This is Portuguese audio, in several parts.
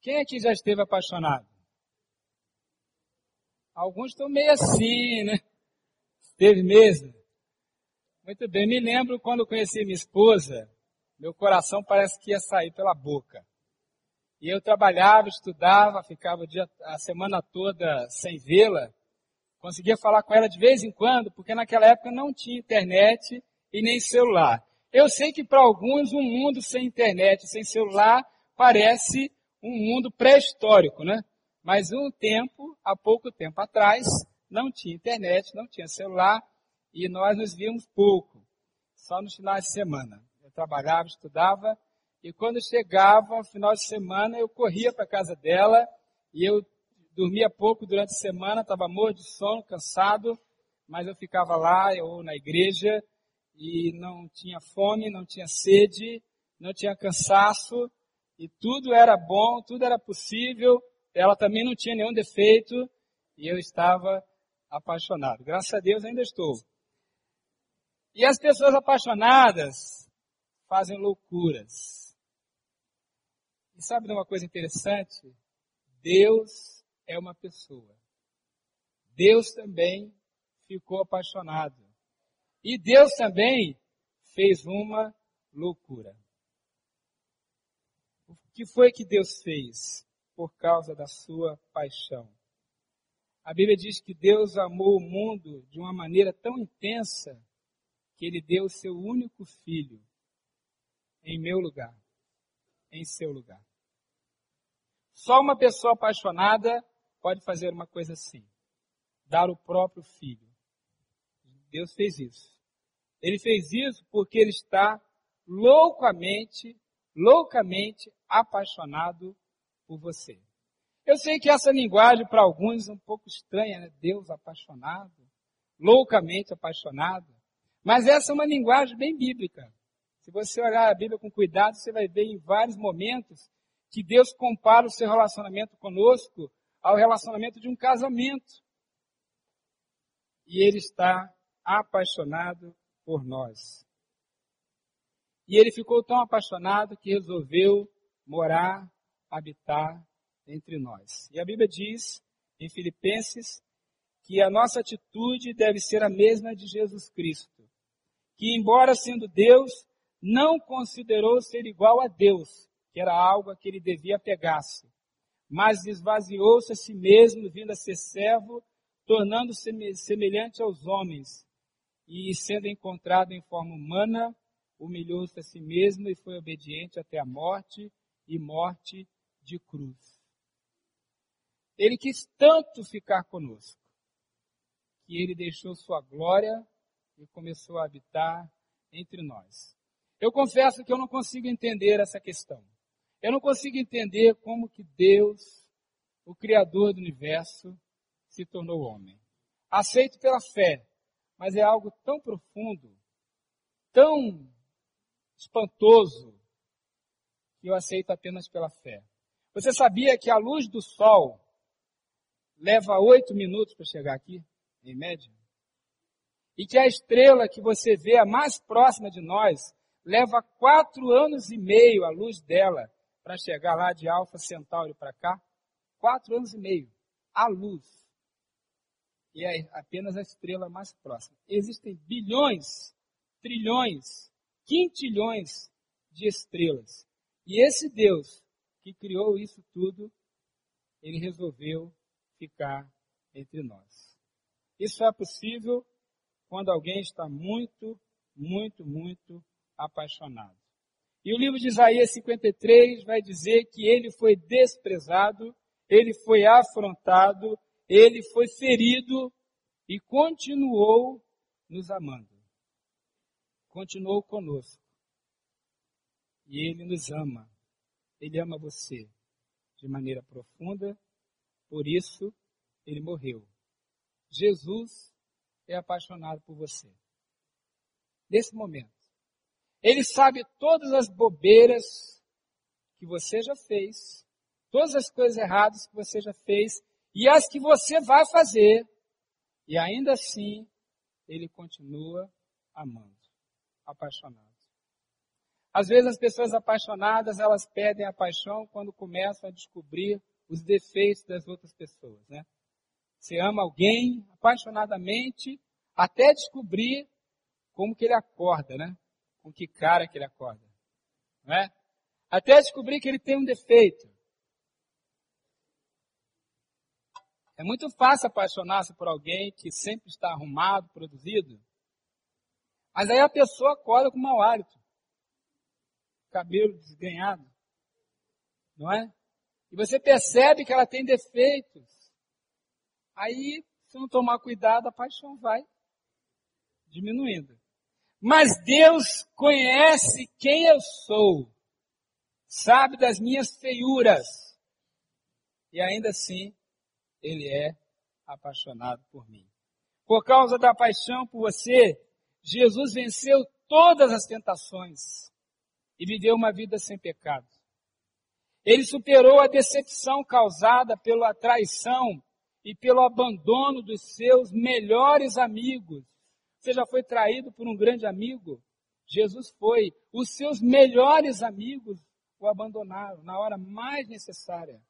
Quem aqui já esteve apaixonado? Alguns estão meio assim, né? Esteve mesmo. Muito bem, me lembro quando conheci minha esposa, meu coração parece que ia sair pela boca. E eu trabalhava, estudava, ficava a semana toda sem vê-la. Conseguia falar com ela de vez em quando, porque naquela época não tinha internet e nem celular. Eu sei que para alguns um mundo sem internet, sem celular, parece um mundo pré-histórico, né? Mas um tempo, há pouco tempo atrás, não tinha internet, não tinha celular e nós nos víamos pouco, só nos finais de semana. Eu trabalhava, estudava e quando chegava final de semana eu corria para casa dela e eu dormia pouco durante a semana, estava morto de sono, cansado, mas eu ficava lá ou na igreja e não tinha fome, não tinha sede, não tinha cansaço, e tudo era bom, tudo era possível, ela também não tinha nenhum defeito, e eu estava apaixonado. Graças a Deus ainda estou. E as pessoas apaixonadas fazem loucuras. E sabe de uma coisa interessante? Deus é uma pessoa. Deus também ficou apaixonado. E Deus também fez uma loucura. Que foi que Deus fez por causa da sua paixão? A Bíblia diz que Deus amou o mundo de uma maneira tão intensa que ele deu o seu único filho em meu lugar, em seu lugar. Só uma pessoa apaixonada pode fazer uma coisa assim: dar o próprio filho. Deus fez isso. Ele fez isso porque ele está loucamente, loucamente apaixonado por você. Eu sei que essa linguagem para alguns é um pouco estranha, né? Deus apaixonado, loucamente apaixonado. Mas essa é uma linguagem bem bíblica. Se você olhar a Bíblia com cuidado, você vai ver em vários momentos que Deus compara o seu relacionamento conosco ao relacionamento de um casamento. E ele está apaixonado por nós. E ele ficou tão apaixonado que resolveu morar, habitar entre nós. E a Bíblia diz, em Filipenses, que a nossa atitude deve ser a mesma de Jesus Cristo, que, embora sendo Deus, não considerou ser igual a Deus, que era algo a que ele devia pegar-se, mas esvaziou-se a si mesmo, vindo a ser servo, tornando-se semelhante aos homens, e sendo encontrado em forma humana, humilhou-se a si mesmo e foi obediente até a morte e morte de cruz. Ele quis tanto ficar conosco que ele deixou sua glória e começou a habitar entre nós. Eu confesso que eu não consigo entender essa questão. Eu não consigo entender como que Deus, o Criador do universo, se tornou homem. Aceito pela fé, mas é algo tão profundo, tão espantoso, que eu aceito apenas pela fé. Você sabia que a luz do sol leva oito minutos para chegar aqui, em média? E que a estrela que você vê, a mais próxima de nós, leva quatro anos e meio a luz dela para chegar lá de Alfa Centauri para cá? Quatro anos e meio. A luz e é apenas a estrela mais próxima. Existem bilhões, trilhões, quintilhões de estrelas. E esse Deus que criou isso tudo, ele resolveu ficar entre nós. Isso é possível quando alguém está muito, muito, muito apaixonado. E o livro de Isaías 53 vai dizer que ele foi desprezado, ele foi afrontado, ele foi ferido e continuou nos amando. Continuou conosco. E ele nos ama. Ele ama você de maneira profunda, por isso ele morreu. Jesus é apaixonado por você. Nesse momento. Ele sabe todas as bobeiras que você já fez, todas as coisas erradas que você já fez, e as que você vai fazer, e ainda assim ele continua amando, apaixonado. Às vezes as pessoas apaixonadas, elas perdem a paixão quando começam a descobrir os defeitos das outras pessoas, né? Você ama alguém apaixonadamente até descobrir como que ele acorda, né? Com que cara que ele acorda, não é? Até descobrir que ele tem um defeito. É muito fácil apaixonar-se por alguém que sempre está arrumado, produzido. Mas aí a pessoa acorda com mau hálito. Cabelo desganhado. Não é? E você percebe que ela tem defeitos. Aí, se não tomar cuidado, a paixão vai diminuindo. Mas Deus conhece quem eu sou. Sabe das minhas feiuras. E ainda assim, ele é apaixonado por mim. Por causa da paixão por você, Jesus venceu todas as tentações e viveu uma vida sem pecado. Ele superou a decepção causada pela traição e pelo abandono dos seus melhores amigos. Você já foi traído por um grande amigo? Jesus foi. Os seus melhores amigos o abandonaram na hora mais necessária.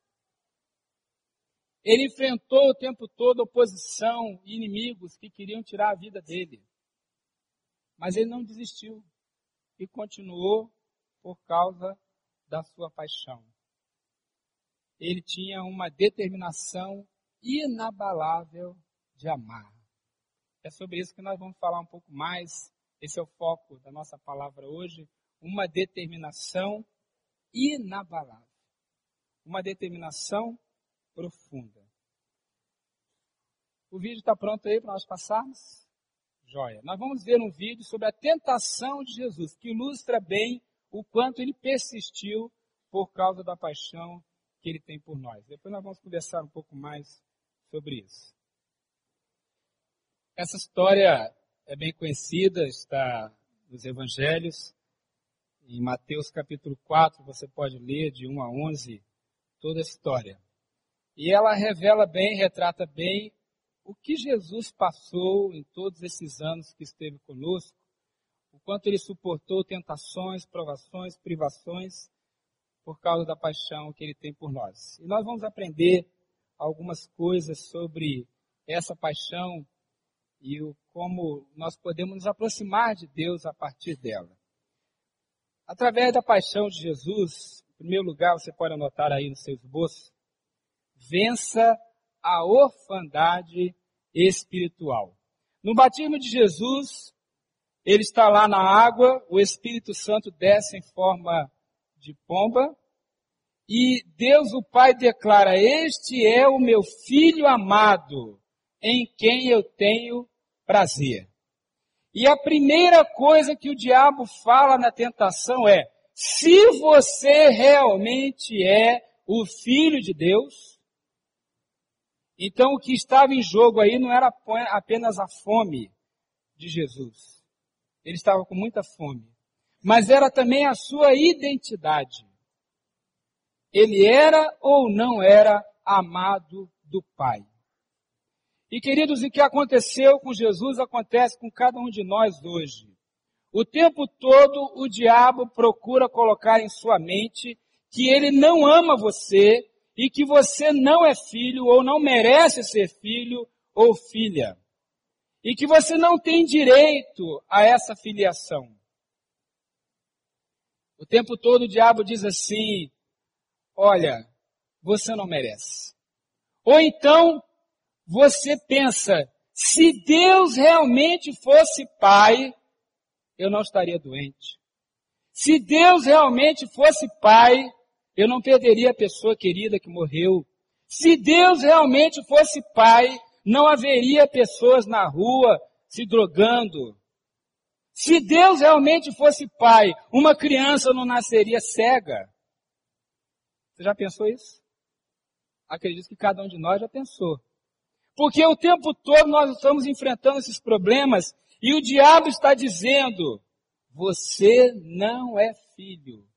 Ele enfrentou o tempo todo oposição e inimigos que queriam tirar a vida dele. Mas ele não desistiu e continuou por causa da sua paixão. Ele tinha uma determinação inabalável de amar. É sobre isso que nós vamos falar um pouco mais. Esse é o foco da nossa palavra hoje. Uma determinação inabalável. Uma determinação profunda. O vídeo está pronto aí para nós passarmos? Joia. Nós vamos ver um vídeo sobre a tentação de Jesus, que ilustra bem o quanto ele persistiu por causa da paixão que ele tem por nós. Depois nós vamos conversar um pouco mais sobre isso. Essa história é bem conhecida, está nos evangelhos. Em Mateus capítulo 4, você pode ler de 1 a 11 toda a história. E ela revela bem, retrata bem o que Jesus passou em todos esses anos que esteve conosco, o quanto ele suportou tentações, provações, privações, por causa da paixão que ele tem por nós. E nós vamos aprender algumas coisas sobre essa paixão e o, como nós podemos nos aproximar de Deus a partir dela. Através da paixão de Jesus, em primeiro lugar, você pode anotar aí no seu esboço, vença a orfandade espiritual. No batismo de Jesus, ele está lá na água, o Espírito Santo desce em forma de pomba, e Deus o Pai declara: Este é o meu filho amado, em quem eu tenho prazer. E a primeira coisa que o diabo fala na tentação é: se você realmente é o filho de Deus, então o que estava em jogo aí não era apenas a fome de Jesus. Ele estava com muita fome. Mas era também a sua identidade. Ele era ou não era amado do Pai. E queridos, o que aconteceu com Jesus acontece com cada um de nós hoje. O tempo todo o diabo procura colocar em sua mente que ele não ama você e que você não é filho ou não merece ser filho ou filha. E que você não tem direito a essa filiação. O tempo todo o diabo diz assim: olha, você não merece. Ou então, você pensa, se Deus realmente fosse pai, eu não estaria doente. Se Deus realmente fosse pai, eu não perderia a pessoa querida que morreu. Se Deus realmente fosse pai, não haveria pessoas na rua se drogando. Se Deus realmente fosse pai, uma criança não nasceria cega. Você já pensou isso? Acredito que cada um de nós já pensou. Porque o tempo todo nós estamos enfrentando esses problemas e o diabo está dizendo: você não é filho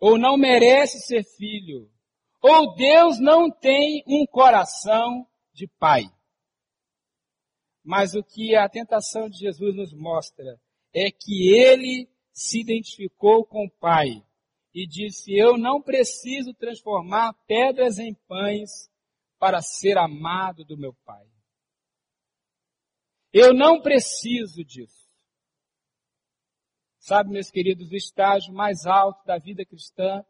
ou não merece ser filho, ou Deus não tem um coração de pai. Mas o que a tentação de Jesus nos mostra é que ele se identificou com o Pai e disse: Eu não preciso transformar pedras em pães para ser amado do meu Pai. Eu não preciso disso. Sabe, meus queridos, o estágio mais alto da vida cristã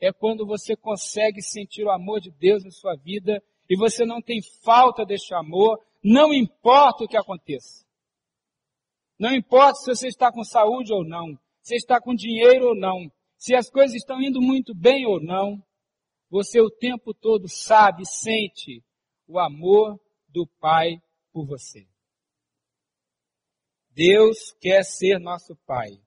é quando você consegue sentir o amor de Deus em sua vida e você não tem falta deste amor, não importa o que aconteça. Não importa se você está com saúde ou não, se está com dinheiro ou não, se as coisas estão indo muito bem ou não, você o tempo todo sabe, sente o amor do Pai por você. Deus quer ser nosso Pai.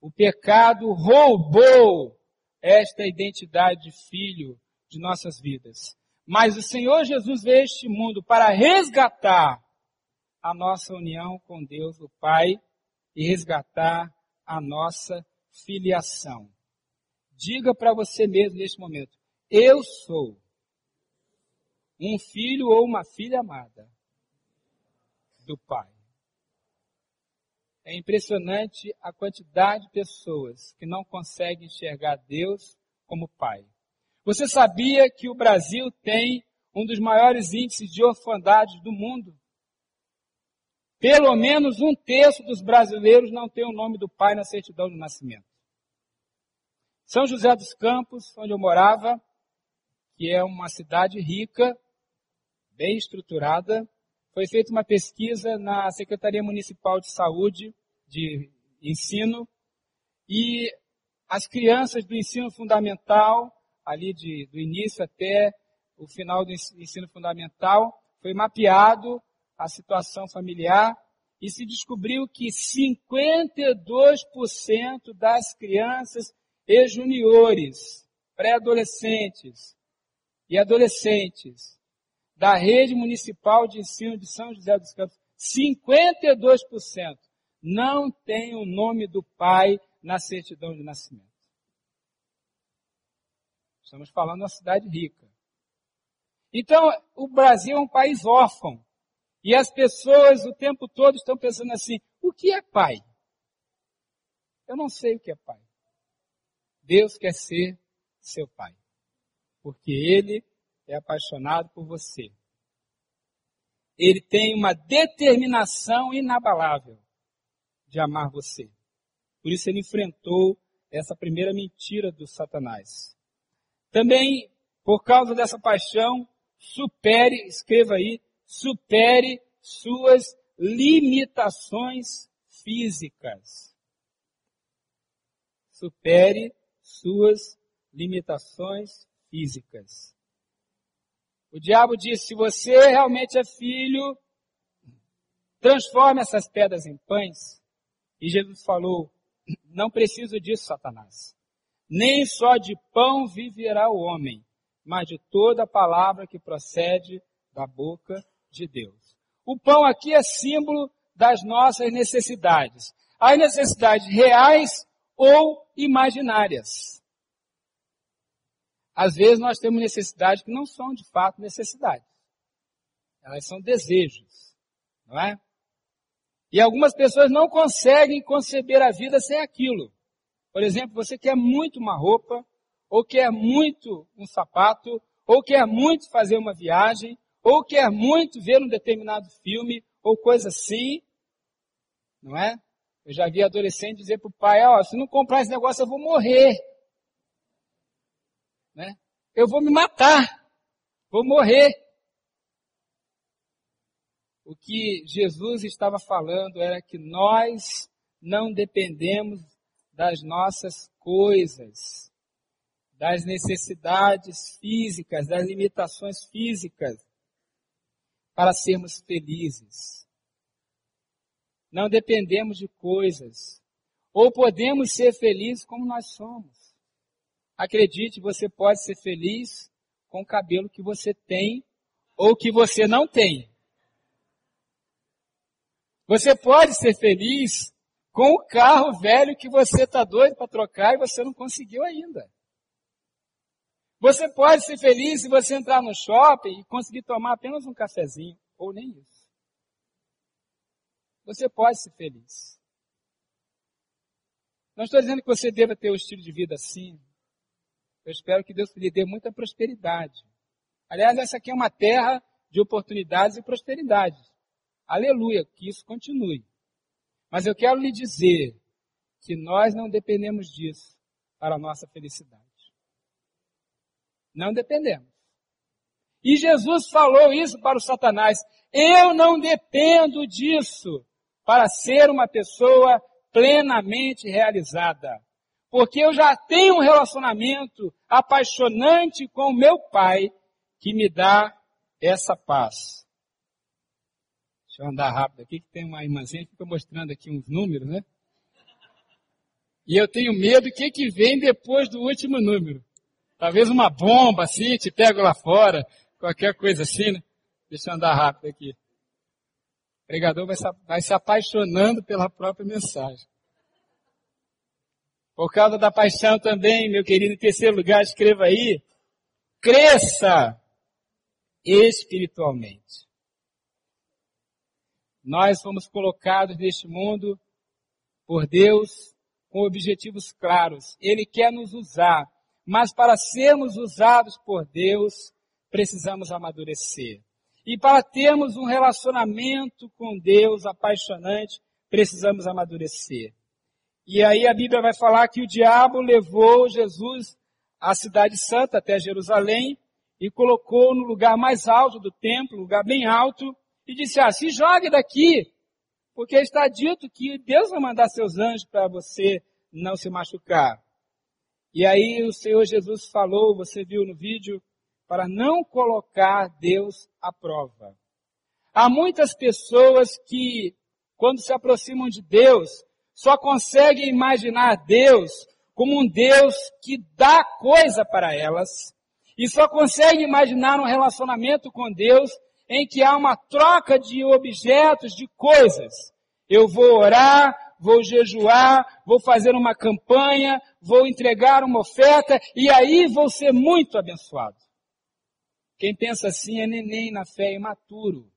O pecado roubou esta identidade de filho de nossas vidas. Mas o Senhor Jesus veio a este mundo para resgatar a nossa união com Deus, o Pai, e resgatar a nossa filiação. Diga para você mesmo neste momento: eu sou um filho ou uma filha amada do Pai. É impressionante a quantidade de pessoas que não conseguem enxergar Deus como Pai. Você sabia que o Brasil tem um dos maiores índices de orfandade do mundo? Pelo menos um terço dos brasileiros não tem o nome do pai na certidão de nascimento. São José dos Campos, onde eu morava, que é uma cidade rica, bem estruturada, foi feita uma pesquisa na Secretaria Municipal de Saúde, de Ensino, e as crianças do ensino fundamental, ali de, do início até o final do ensino fundamental, foi mapeado a situação familiar e se descobriu que 52% das crianças e juniores, pré-adolescentes e adolescentes da rede municipal de ensino de São José dos Campos, 52% não tem o nome do pai na certidão de nascimento. Estamos falando de uma cidade rica. Então, o Brasil é um país órfão. E as pessoas o tempo todo estão pensando assim: o que é pai? Eu não sei o que é pai. Deus quer ser seu pai. Porque ele é apaixonado por você. Ele tem uma determinação inabalável de amar você. Por isso ele enfrentou essa primeira mentira do Satanás. Também, por causa dessa paixão, supere, escreva aí, supere suas limitações físicas. Supere suas limitações físicas. O diabo diz: se você realmente é filho, transforme essas pedras em pães. E Jesus falou: não preciso disso, Satanás. Nem só de pão viverá o homem, mas de toda palavra que procede da boca de Deus. O pão aqui é símbolo das nossas necessidades. As necessidades reais ou imaginárias. Às vezes nós temos necessidades que não são de fato necessidades. Elas são desejos, não é? E algumas pessoas não conseguem conceber a vida sem aquilo. Por exemplo, você quer muito uma roupa, ou quer muito um sapato, ou quer muito fazer uma viagem, ou quer muito ver um determinado filme, ou coisa assim, não é? Eu já vi adolescente dizer para o pai, ó, oh, se não comprar esse negócio eu vou morrer. Eu vou me matar. Vou morrer. O que Jesus estava falando era que nós não dependemos das nossas coisas, das necessidades físicas, das limitações físicas para sermos felizes. Não dependemos de coisas. Ou podemos ser felizes como nós somos. Acredite, você pode ser feliz com o cabelo que você tem ou que você não tem. Você pode ser feliz com o carro velho que você está doido para trocar e você não conseguiu ainda. Você pode ser feliz se você entrar no shopping e conseguir tomar apenas um cafezinho, ou nem isso. Você pode ser feliz. Não estou dizendo que você deva ter um estilo de vida assim. Eu espero que Deus lhe dê muita prosperidade. Aliás, essa aqui é uma terra de oportunidades e prosperidade. Aleluia, que isso continue. Mas eu quero lhe dizer que nós não dependemos disso para a nossa felicidade. Não dependemos. E Jesus falou isso para o Satanás. Eu não dependo disso para ser uma pessoa plenamente realizada. Porque eu já tenho um relacionamento apaixonante com o meu Pai que me dá essa paz. Deixa eu andar rápido aqui, que tem uma irmãzinha que fica mostrando aqui uns números, né? E eu tenho medo do que, que vem depois do último número. Talvez uma bomba assim, te pego lá fora, qualquer coisa assim, né? Deixa eu andar rápido aqui. O pregador vai se, vai se apaixonando pela própria mensagem. Por causa da paixão também, meu querido, em terceiro lugar, escreva aí, cresça espiritualmente. Nós fomos colocados neste mundo por Deus com objetivos claros. Ele quer nos usar, mas para sermos usados por Deus, precisamos amadurecer. E para termos um relacionamento com Deus apaixonante, precisamos amadurecer. E aí a Bíblia vai falar que o diabo levou Jesus à cidade santa, até Jerusalém, e colocou no lugar mais alto do templo, lugar bem alto, e disse, ah, se jogue daqui, porque está dito que Deus vai mandar seus anjos para você não se machucar. E aí o Senhor Jesus falou, você viu no vídeo, para não colocar Deus à prova. Há muitas pessoas que, quando se aproximam de Deus, só conseguem imaginar Deus como um Deus que dá coisa para elas, e só conseguem imaginar um relacionamento com Deus em que há uma troca de objetos, de coisas. Eu vou orar, vou jejuar, vou fazer uma campanha, vou entregar uma oferta e aí vou ser muito abençoado. Quem pensa assim é neném na fé imaturo.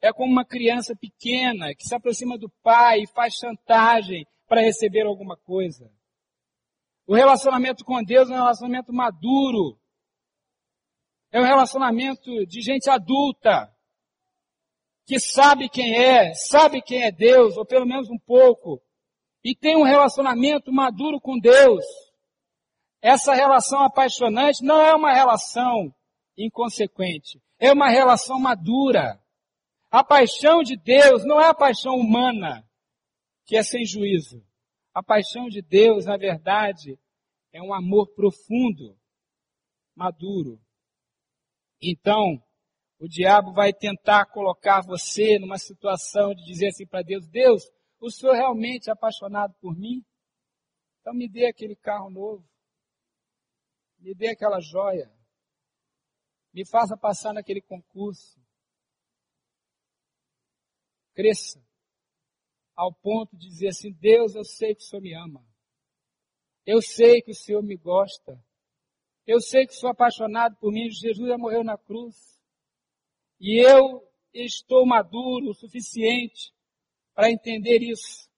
É como uma criança pequena que se aproxima do pai e faz chantagem para receber alguma coisa. O relacionamento com Deus é um relacionamento maduro. É um relacionamento de gente adulta, que sabe quem é, sabe quem é Deus, ou pelo menos um pouco, e tem um relacionamento maduro com Deus. Essa relação apaixonante não é uma relação inconsequente, é uma relação madura. A paixão de Deus não é a paixão humana, que é sem juízo. A paixão de Deus, na verdade, é um amor profundo, maduro. Então, o diabo vai tentar colocar você numa situação de dizer assim para Deus: Deus, o senhor realmente é apaixonado por mim? Então me dê aquele carro novo. Me dê aquela joia. Me faça passar naquele concurso. Cresça. Ao ponto de dizer assim: Deus, eu sei que o Senhor me ama. Eu sei que o Senhor me gosta. Eu sei que sou apaixonado por mim. Jesus já morreu na cruz. E eu estou maduro o suficiente para entender isso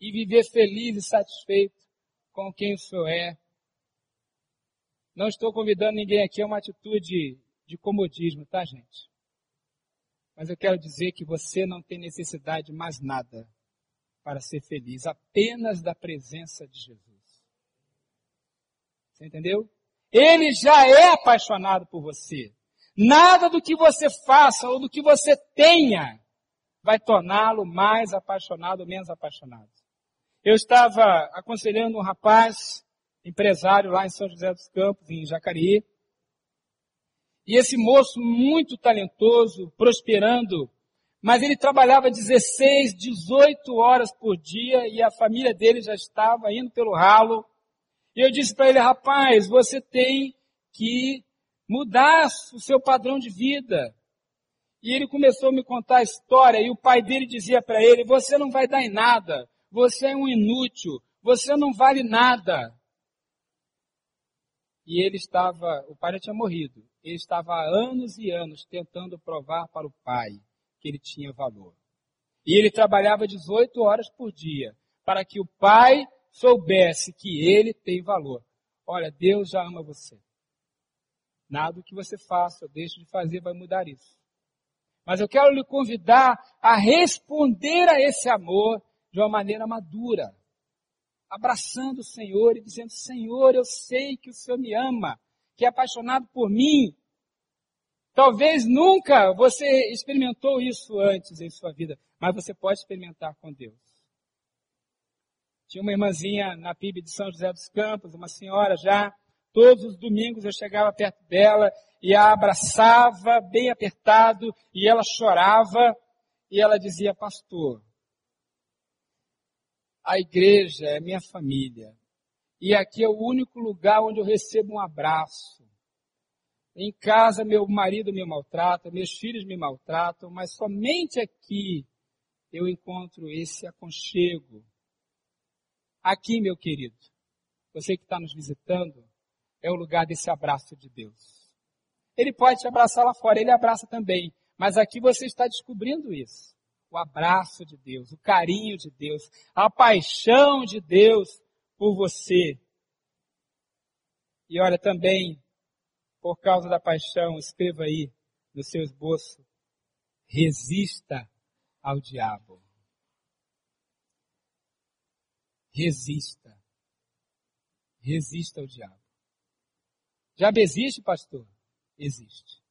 e viver feliz e satisfeito com quem o Senhor é. Não estou convidando ninguém aqui a uma atitude de comodismo, tá, gente? Mas eu quero dizer que você não tem necessidade de mais nada para ser feliz, apenas da presença de Jesus. Você entendeu? Ele já é apaixonado por você. Nada do que você faça ou do que você tenha vai torná-lo mais apaixonado ou menos apaixonado. Eu estava aconselhando um rapaz, empresário lá em São José dos Campos, em Jacareí, e esse moço muito talentoso, prosperando, mas ele trabalhava 16, 18 horas por dia e a família dele já estava indo pelo ralo e eu disse para ele, rapaz, você tem que mudar o seu padrão de vida. E ele começou a me contar a história e o pai dele dizia para ele, você não vai dar em nada, você é um inútil, você não vale nada. E ele estava, o pai já tinha morrido, ele estava há anos e anos tentando provar para o pai que ele tinha valor. E ele trabalhava 18 horas por dia para que o pai soubesse que ele tem valor. Olha, Deus já ama você. Nada que você faça ou deixe de fazer vai mudar isso. Mas eu quero lhe convidar a responder a esse amor de uma maneira madura. Abraçando o Senhor e dizendo, Senhor, eu sei que o Senhor me ama, que é apaixonado por mim. Talvez nunca você experimentou isso antes em sua vida, mas você pode experimentar com Deus. Tinha uma irmãzinha na PIB de São José dos Campos, uma senhora já, todos os domingos eu chegava perto dela e a abraçava bem apertado e ela chorava e ela dizia, pastor, a igreja é minha família e aqui é o único lugar onde eu recebo um abraço. Em casa meu marido me maltrata, meus filhos me maltratam, mas somente aqui eu encontro esse aconchego. Aqui, meu querido, você que está nos visitando, é o lugar desse abraço de Deus. Ele pode te abraçar lá fora, ele abraça também, mas aqui você está descobrindo isso. O abraço de Deus, o carinho de Deus, a paixão de Deus por você. E olha também, por causa da paixão, escreva aí no seu esboço, resista ao diabo. Resista. Resista ao diabo. Diabo existe, pastor? Existe.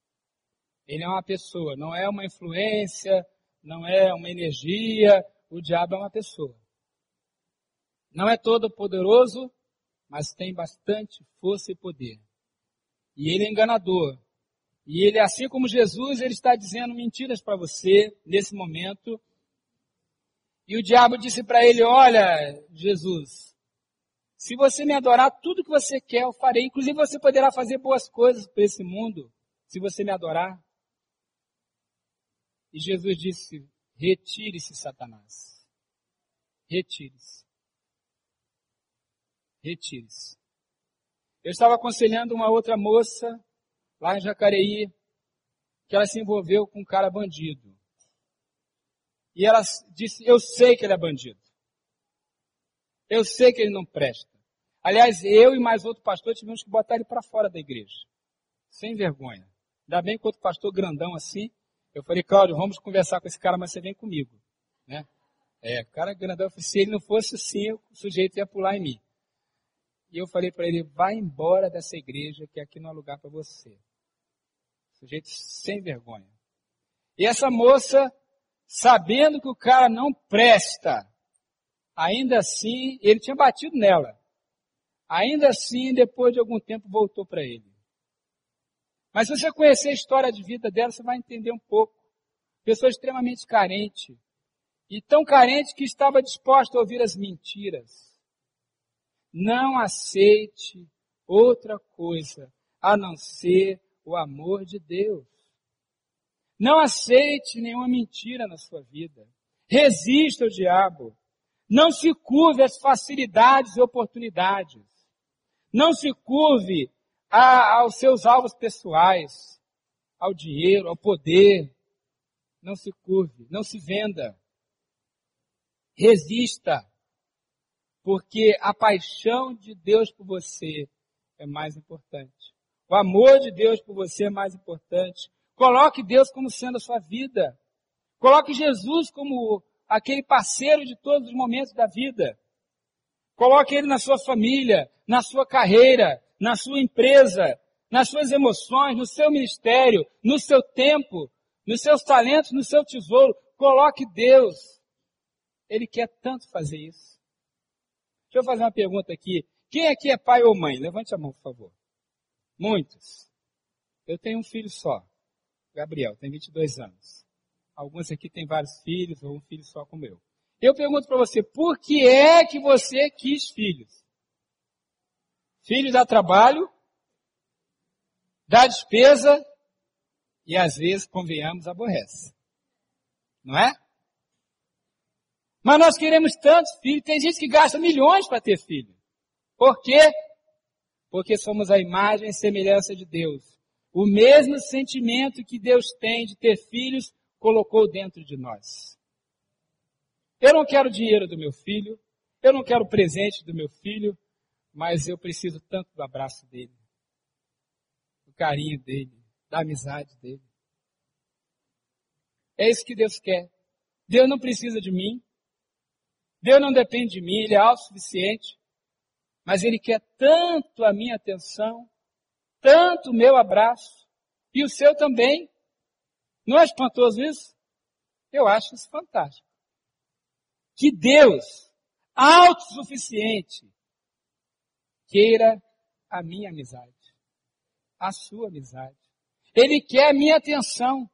Ele é uma pessoa, não é uma influência, não é uma energia, o diabo é uma pessoa. Não é todo poderoso, mas tem bastante força e poder. E ele é enganador. E ele, assim como Jesus, ele está dizendo mentiras para você nesse momento. E o diabo disse para ele: Olha, Jesus, se você me adorar, tudo que você quer eu farei. Inclusive você poderá fazer boas coisas para esse mundo, se você me adorar. E Jesus disse: Retire-se, Satanás. Retire-se. Retire-se. Eu estava aconselhando uma outra moça, lá em Jacareí, que ela se envolveu com um cara bandido. E ela disse: Eu sei que ele é bandido. Eu sei que ele não presta. Aliás, eu e mais outro pastor tivemos que botar ele para fora da igreja. Sem vergonha. Ainda bem que outro pastor grandão assim. Eu falei, Cláudio, vamos conversar com esse cara, mas você vem comigo. Né? É, o cara grandão, se ele não fosse assim, o sujeito ia pular em mim. E eu falei para ele, vai embora dessa igreja, que aqui não é lugar para você. Sujeito sem vergonha. E essa moça, sabendo que o cara não presta, ainda assim, ele tinha batido nela. Ainda assim, depois de algum tempo, voltou para ele. Mas se você conhecer a história de vida dela, você vai entender um pouco. Pessoa extremamente carente. E tão carente que estava disposta a ouvir as mentiras. Não aceite outra coisa a não ser o amor de Deus. Não aceite nenhuma mentira na sua vida. Resista ao diabo. Não se curve às facilidades e oportunidades. Não se curve a, aos seus alvos pessoais, ao dinheiro, ao poder. Não se curve, não se venda. Resista, porque a paixão de Deus por você é mais importante. O amor de Deus por você é mais importante. Coloque Deus como sendo a sua vida. Coloque Jesus como aquele parceiro de todos os momentos da vida. Coloque ele na sua família, na sua carreira, na sua empresa, nas suas emoções, no seu ministério, no seu tempo, nos seus talentos, no seu tesouro. Coloque Deus. Ele quer tanto fazer isso. Deixa eu fazer uma pergunta aqui. Quem aqui é pai ou mãe? Levante a mão, por favor. Muitos. Eu tenho um filho só. Gabriel, tem 22 anos. Alguns aqui têm vários filhos, ou um filho só como eu. Eu pergunto para você, por que é que você quis filhos? Filho dá trabalho, dá despesa e às vezes, convenhamos, aborrece. Não é? Mas nós queremos tantos filhos. Tem gente que gasta milhões para ter filho. Por quê? Porque somos a imagem e semelhança de Deus. O mesmo sentimento que Deus tem de ter filhos colocou dentro de nós. Eu não quero dinheiro do meu filho, Eu não quero presente do meu filho, mas eu preciso tanto do abraço dele, do carinho dele, da amizade dele. É isso que Deus quer. Deus não precisa de mim. Deus não depende de mim, Ele é autossuficiente. Mas Ele quer tanto a minha atenção, tanto o meu abraço, e o seu também. Não é espantoso isso? Eu acho isso fantástico. Que Deus, autossuficiente, queira a minha amizade, a sua amizade. Ele quer a minha atenção.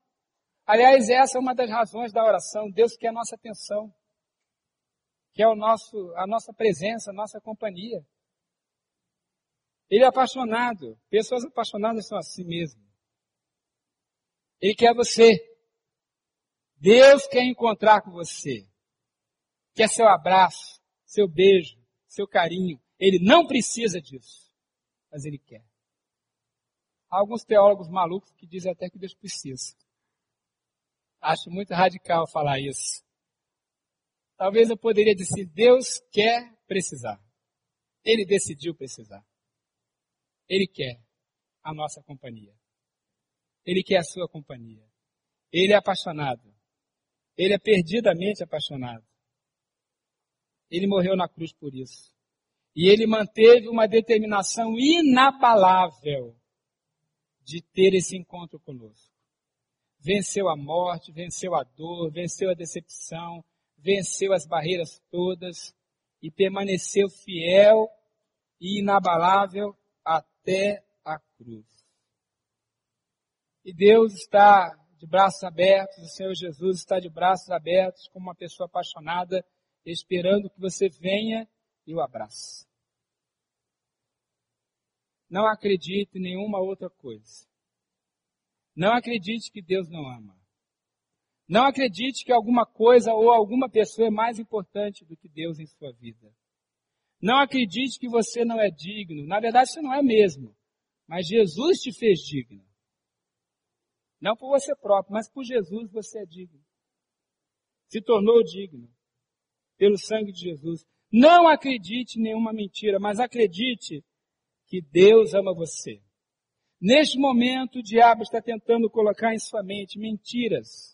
Aliás, essa é uma das razões da oração. Deus quer a nossa atenção, quer o nosso, a nossa presença, a nossa companhia. Ele é apaixonado. Pessoas apaixonadas são assim mesmo. Ele quer você. Deus quer encontrar com você. Quer seu abraço, seu beijo, seu carinho. Ele não precisa disso, mas ele quer. Há alguns teólogos malucos que dizem até que Deus precisa. Acho muito radical falar isso. Talvez eu poderia dizer, Deus quer precisar. Ele decidiu precisar. Ele quer a nossa companhia. Ele quer a sua companhia. Ele é apaixonado. Ele é perdidamente apaixonado. Ele morreu na cruz por isso. E ele manteve uma determinação inabalável de ter esse encontro conosco. Venceu a morte, venceu a dor, venceu a decepção, venceu as barreiras todas e permaneceu fiel e inabalável até a cruz. E Deus está de braços abertos, o Senhor Jesus está de braços abertos, como uma pessoa apaixonada, esperando que você venha e o abrace. Não acredite em nenhuma outra coisa. Não acredite que Deus não ama. Não acredite que alguma coisa ou alguma pessoa é mais importante do que Deus em sua vida. Não acredite que você não é digno. Na verdade, você não é mesmo. Mas Jesus te fez digno. Não por você próprio, mas por Jesus você é digno. Se tornou digno. Pelo sangue de Jesus. Não acredite em nenhuma mentira, mas acredite que Deus ama você. Neste momento, o diabo está tentando colocar em sua mente mentiras,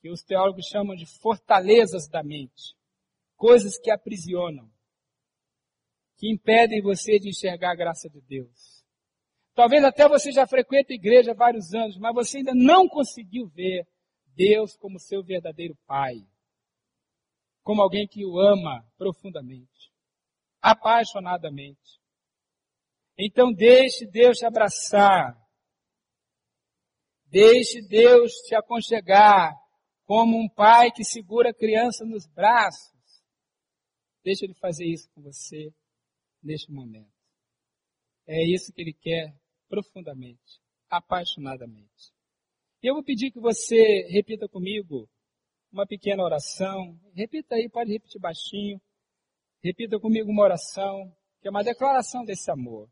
que os teólogos chamam de fortalezas da mente, coisas que aprisionam que impedem você de enxergar a graça de Deus. Talvez até você já frequente a igreja há vários anos, mas você ainda não conseguiu ver Deus como seu verdadeiro Pai. Como alguém que o ama profundamente, apaixonadamente. Então deixe Deus te abraçar. Deixe Deus te aconchegar como um pai que segura a criança nos braços. Deixe Ele fazer isso com você neste momento. É isso que ele quer profundamente, apaixonadamente. E eu vou pedir que você repita comigo uma pequena oração. Repita aí, pode repetir baixinho. Repita comigo uma oração, que é uma declaração desse amor.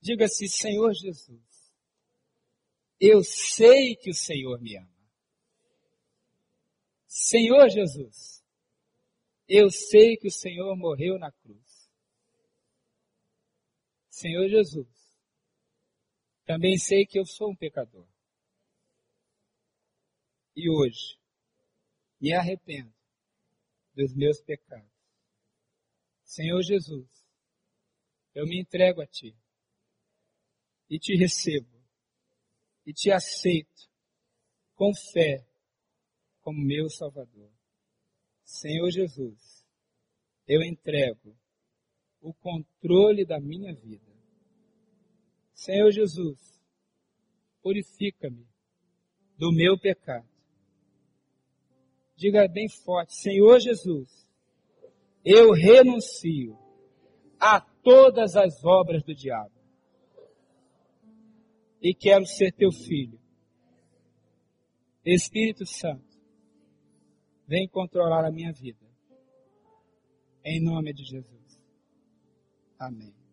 Diga-se, Senhor Jesus, eu sei que o Senhor me ama. Senhor Jesus, eu sei que o Senhor morreu na cruz. Senhor Jesus, também sei que eu sou um pecador. E hoje, me arrependo dos meus pecados. Senhor Jesus, eu me entrego a Ti e te recebo e te aceito com fé como meu Salvador. Senhor Jesus, eu entrego o controle da minha vida. Senhor Jesus, purifica-me do meu pecado. Diga bem forte, Senhor Jesus, eu renuncio a todas as obras do diabo e quero ser teu filho. Espírito Santo, vem controlar a minha vida. Em nome de Jesus. Amém.